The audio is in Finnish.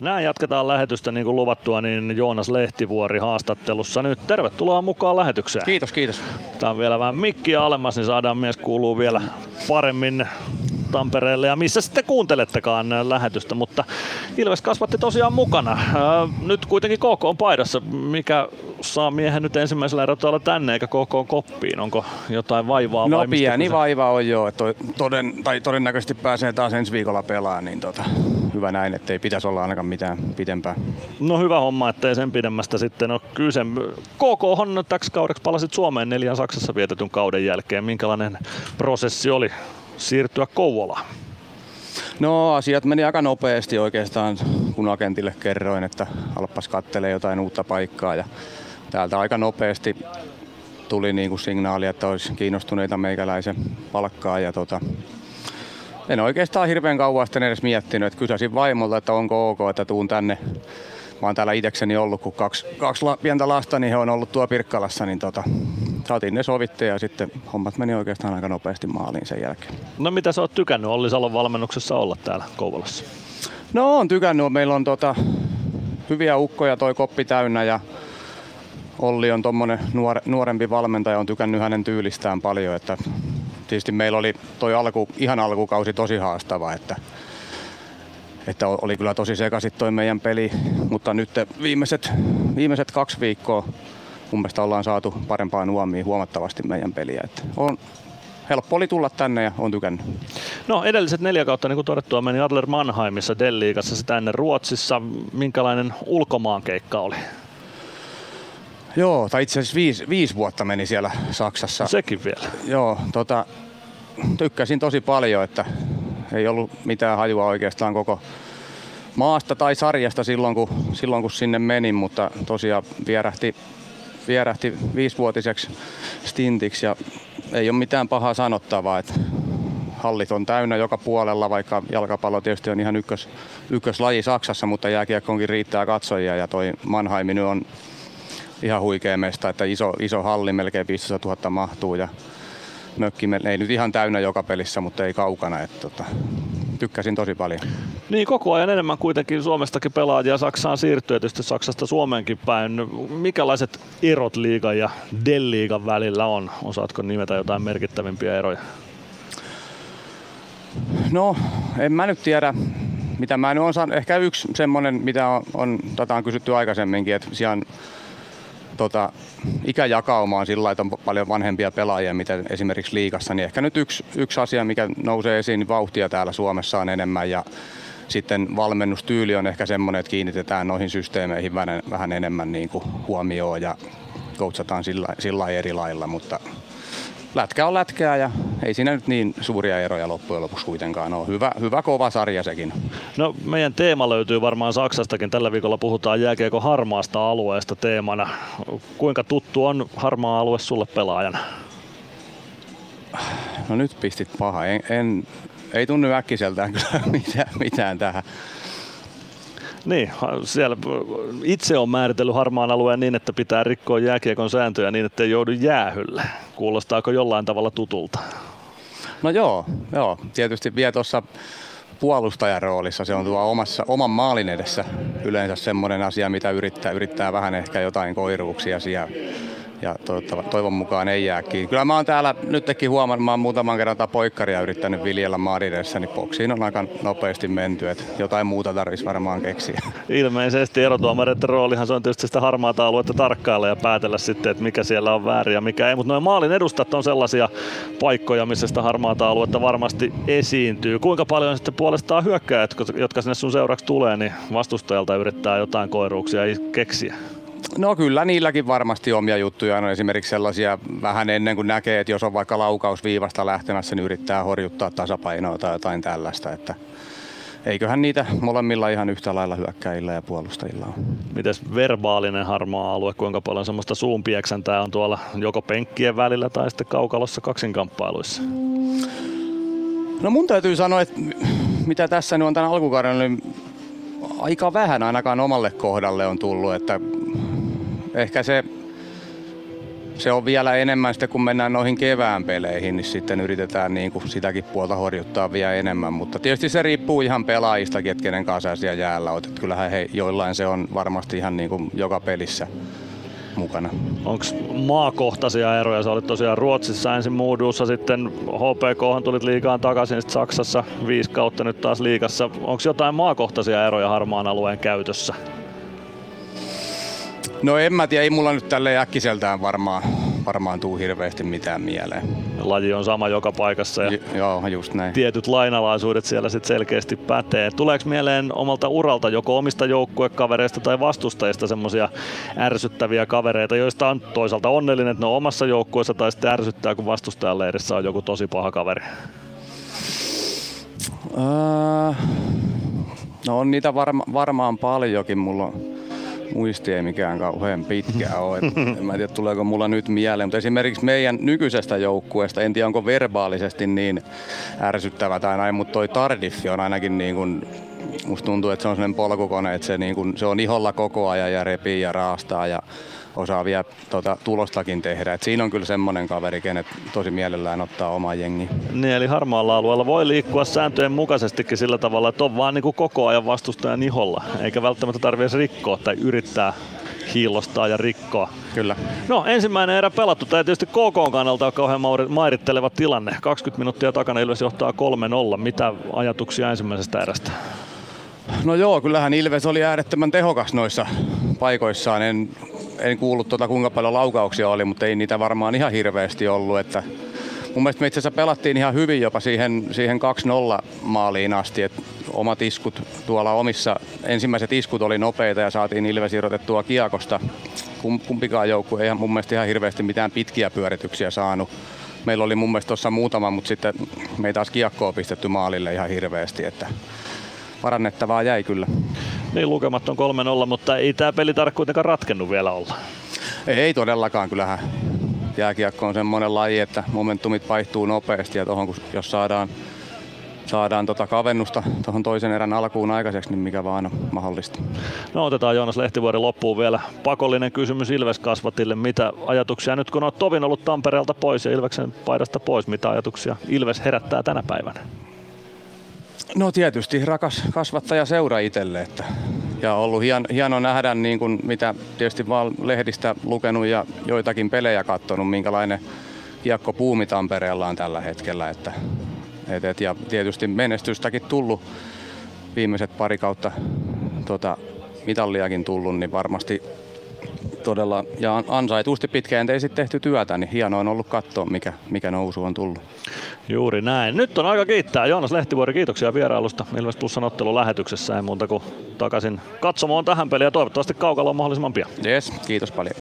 Näin jatketaan lähetystä niin kuin luvattua, niin Joonas Lehtivuori haastattelussa nyt. Tervetuloa mukaan lähetykseen. Kiitos, kiitos. Tämä on vielä vähän mikkiä alemmas, niin saadaan mies kuuluu vielä paremmin Tampereelle ja missä sitten kuuntelettekaan lähetystä, mutta Ilves kasvatti tosiaan mukana. Nyt kuitenkin KK on paidassa, mikä saa miehen nyt ensimmäisellä erotuella tänne eikä KK koppiin. Onko jotain vaivaa? No vai pieni vaiva on jo, että toden, tai todennäköisesti pääsee taas ensi viikolla pelaamaan, niin tota, hyvä näin, että ei pitäisi olla ainakaan mitään pitempää. No hyvä homma, ettei sen pidemmästä sitten ole kyse. KK on täksi kaudeksi palasit Suomeen neljän Saksassa vietetyn kauden jälkeen. Minkälainen prosessi oli siirtyä Kouvolaan? No asiat meni aika nopeasti oikeastaan, kun agentille kerroin, että alpas kattelee jotain uutta paikkaa. Ja täältä aika nopeasti tuli niin kuin signaali, että olisi kiinnostuneita meikäläisen palkkaa. Ja tota, en oikeastaan hirveän kauan sitten edes miettinyt, että kysäsin vaimolta, että onko ok, että tuun tänne. Mä oon täällä itsekseni ollut, kun kaksi, kaksi la, pientä lasta, niin he on ollut tuo Pirkkalassa, niin tota, saatiin ne sovitteen ja sitten hommat meni oikeastaan aika nopeasti maaliin sen jälkeen. No mitä sä oot tykännyt Olli Salon valmennuksessa olla täällä Kouvolassa? No on tykännyt. Meillä on tota, hyviä ukkoja toi koppi täynnä ja Olli on tuommoinen nuore, nuorempi valmentaja, on tykännyt hänen tyylistään paljon. Että tietysti meillä oli toi alku, ihan alkukausi tosi haastava, että, että oli kyllä tosi sekaisin toi meidän peli, mutta nyt viimeiset, viimeiset kaksi viikkoa mun mielestä ollaan saatu parempaa nuomia huomattavasti meidän peliä. Että on, helppo oli tulla tänne ja on tykännyt. No edelliset neljä kautta, niin kuin todettua, meni Adler Mannheimissa, Delliikassa, sitä ennen Ruotsissa. Minkälainen ulkomaankeikka oli? Joo, tai itse asiassa viisi, viisi vuotta meni siellä Saksassa. Sekin vielä. Joo, tota, tykkäsin tosi paljon, että ei ollut mitään hajua oikeastaan koko maasta tai sarjasta silloin, kun, silloin, kun sinne menin, mutta tosiaan vierähti vierähti viisivuotiseksi stintiksi ja ei ole mitään pahaa sanottavaa. Että hallit on täynnä joka puolella, vaikka jalkapallo tietysti on ihan ykkös, ykköslaji Saksassa, mutta jääkiekkoonkin riittää katsojia ja toi Mannheim on ihan huikea mesta, että iso, iso halli, melkein 500 000 mahtuu ja mökki, ei nyt ihan täynnä joka pelissä, mutta ei kaukana. Että tota, tykkäsin tosi paljon. Niin, koko ajan enemmän kuitenkin Suomestakin pelaajia Saksaan siirtyy, tietysti Saksasta Suomeenkin päin. Mikälaiset erot liigan ja Del-liigan välillä on? Osaatko nimetä jotain merkittävimpiä eroja? No, en mä nyt tiedä. Mitä mä nyt on ehkä yksi semmonen, mitä on, on tota on kysytty aikaisemminkin, että siellä tota, ikäjakauma on sillä että on paljon vanhempia pelaajia, mitä esimerkiksi liikassa, niin ehkä nyt yksi, yksi asia, mikä nousee esiin, niin vauhtia täällä Suomessa on enemmän ja sitten valmennustyyli on ehkä semmoinen, että kiinnitetään noihin systeemeihin vähän, vähän enemmän niin kuin huomioon ja koutsataan sillä, sillä eri lailla, mutta lätkä on lätkää ja ei siinä nyt niin suuria eroja loppujen lopuksi kuitenkaan ole. Hyvä, hyvä kova sarja sekin. No meidän teema löytyy varmaan Saksastakin. Tällä viikolla puhutaan jääkiekon harmaasta alueesta teemana. Kuinka tuttu on harmaa alue sulle pelaajana? No nyt pistit paha. En, en, ei tunnu äkkiseltään kyllä mitään, mitään tähän. Niin, siellä itse on määritellyt harmaan alueen niin, että pitää rikkoa jääkiekon sääntöjä niin, että ei joudu jäähylle. Kuulostaako jollain tavalla tutulta? No joo, joo. tietysti vielä tuossa puolustajan roolissa. Se on tuo omassa, oman maalin edessä yleensä semmoinen asia, mitä yrittää, yrittää vähän ehkä jotain koiruuksia siellä ja toivon mukaan ei jää kiinni. Kyllä mä oon täällä nytkin huomannut, mä oon muutaman kerran poikkaria yrittänyt viljellä maadidessa, niin boksiin on aika nopeasti menty, että jotain muuta tarvitsisi varmaan keksiä. Ilmeisesti erotuomareiden roolihan se on tietysti sitä harmaata aluetta tarkkailla ja päätellä sitten, että mikä siellä on väärin ja mikä ei, mutta noin maalin edustat on sellaisia paikkoja, missä sitä harmaata aluetta varmasti esiintyy. Kuinka paljon sitten puolestaan hyökkäjät, jotka sinne sun seuraksi tulee, niin vastustajalta yrittää jotain koiruuksia keksiä? No kyllä niilläkin varmasti omia juttuja on esimerkiksi sellaisia vähän ennen kuin näkee, että jos on vaikka laukaus viivasta lähtemässä, niin yrittää horjuttaa tasapainoa tai jotain tällaista. Että eiköhän niitä molemmilla ihan yhtä lailla hyökkäillä ja puolustajilla on. Mites verbaalinen harmaa alue, kuinka paljon semmoista suunpieksentää on tuolla joko penkkien välillä tai sitten kaukalossa kaksinkamppailuissa? No mun täytyy sanoa, että mitä tässä nyt on tämän alkukauden, niin aika vähän ainakaan omalle kohdalle on tullut, että ehkä se se on vielä enemmän sitten, kun mennään noihin kevään peleihin, niin sitten yritetään niin kuin sitäkin puolta horjuttaa vielä enemmän. Mutta tietysti se riippuu ihan pelaajistakin, että kenen kanssa siellä jäällä olet. Että kyllähän he, joillain se on varmasti ihan niin kuin joka pelissä mukana. Onko maakohtaisia eroja? Sä olit tosiaan Ruotsissa ensin Moodussa, sitten HPK tulit liikaan takaisin, sitten Saksassa viisi kautta nyt taas liikassa. Onko jotain maakohtaisia eroja harmaan alueen käytössä? No en mä tiedä, ei mulla nyt tälle äkkiseltään varmaan, varmaan tuu hirveästi mitään mieleen. Laji on sama joka paikassa ja J- joo, just näin. tietyt lainalaisuudet siellä sitten selkeästi pätee. Tuleeko mieleen omalta uralta joko omista joukkuekavereista tai vastustajista semmoisia ärsyttäviä kavereita, joista on toisaalta onnellinen, että ne on omassa joukkueessa tai sitten ärsyttää, kun vastustajan leirissä on joku tosi paha kaveri? Uh, no on niitä varma, varmaan paljonkin. Mulla on muisti ei mikään kauhean pitkä ole. Et en mä tiedä, tuleeko mulla nyt mieleen, mutta esimerkiksi meidän nykyisestä joukkueesta, en tiedä onko verbaalisesti niin ärsyttävä tai näin, mutta toi Tardiffi on ainakin niin kuin, musta tuntuu, että se on sellainen polkukone, että se, niin kuin, se on iholla koko ajan ja repii ja raastaa ja osaa vielä tota, tulostakin tehdä. Et siinä on kyllä semmoinen kaveri, kenet tosi mielellään ottaa oma jengi. Niin, eli harmaalla alueella voi liikkua sääntöjen mukaisestikin sillä tavalla, että on vaan niin kuin koko ajan vastustajan iholla, eikä välttämättä tarvitse rikkoa tai yrittää hiillostaa ja rikkoa. Kyllä. No ensimmäinen erä pelattu. Tämä tietysti KK kannalta on kauhean mairitteleva tilanne. 20 minuuttia takana Ilves johtaa 3-0. Mitä ajatuksia ensimmäisestä erästä? No joo, kyllähän Ilves oli äärettömän tehokas noissa paikoissaan. En, en kuullut tuota, kuinka paljon laukauksia oli, mutta ei niitä varmaan ihan hirveästi ollut. Että mun mielestä me itse asiassa pelattiin ihan hyvin jopa siihen, siihen 2-0 maaliin asti. Et omat iskut tuolla omissa, ensimmäiset iskut oli nopeita ja saatiin Ilves irrotettua kiekosta. Kum, kumpikaan joukkue ei mun mielestä ihan hirveästi mitään pitkiä pyörityksiä saanut. Meillä oli mun mielestä tuossa muutama, mutta sitten me ei taas kiekkoa pistetty maalille ihan hirveästi. Että parannettavaa jäi kyllä. Niin lukemat on 3-0, mutta ei tämä peli tarvitse kuitenkaan ratkennut vielä olla. Ei, ei todellakaan. Kyllähän jääkiekko on semmoinen laji, että momentumit vaihtuu nopeasti ja tohon, jos saadaan, saadaan tota kavennusta tuohon toisen erän alkuun aikaiseksi, niin mikä vaan on mahdollista. No otetaan Joonas Lehtivuoren loppuun vielä pakollinen kysymys Ilves Kasvatille. Mitä ajatuksia nyt kun olet Tovin ollut Tampereelta pois ja Ilveksen paidasta pois, mitä ajatuksia Ilves herättää tänä päivänä? No tietysti rakas kasvattaja seura itselle, että ja ollut hien, hieno nähdä, niin kuin mitä tietysti vaan lehdistä lukenut ja joitakin pelejä katsonut, minkälainen kiekko puumi Tampereella on tällä hetkellä. Että, et, et, ja tietysti menestystäkin tullut viimeiset pari kautta tota, mitalliakin tullut, niin varmasti todella ja ansaitusti pitkäjänteisesti tehty työtä, niin hienoa on ollut katsoa, mikä, mikä nousu on tullut. Juuri näin. Nyt on aika kiittää Joonas Lehtivuori. Kiitoksia vierailusta Ilves Plusan ottelun lähetyksessä. Ei muuta kuin takaisin katsomaan tähän peliin ja toivottavasti kaukalla on mahdollisimman pian. Yes, kiitos paljon.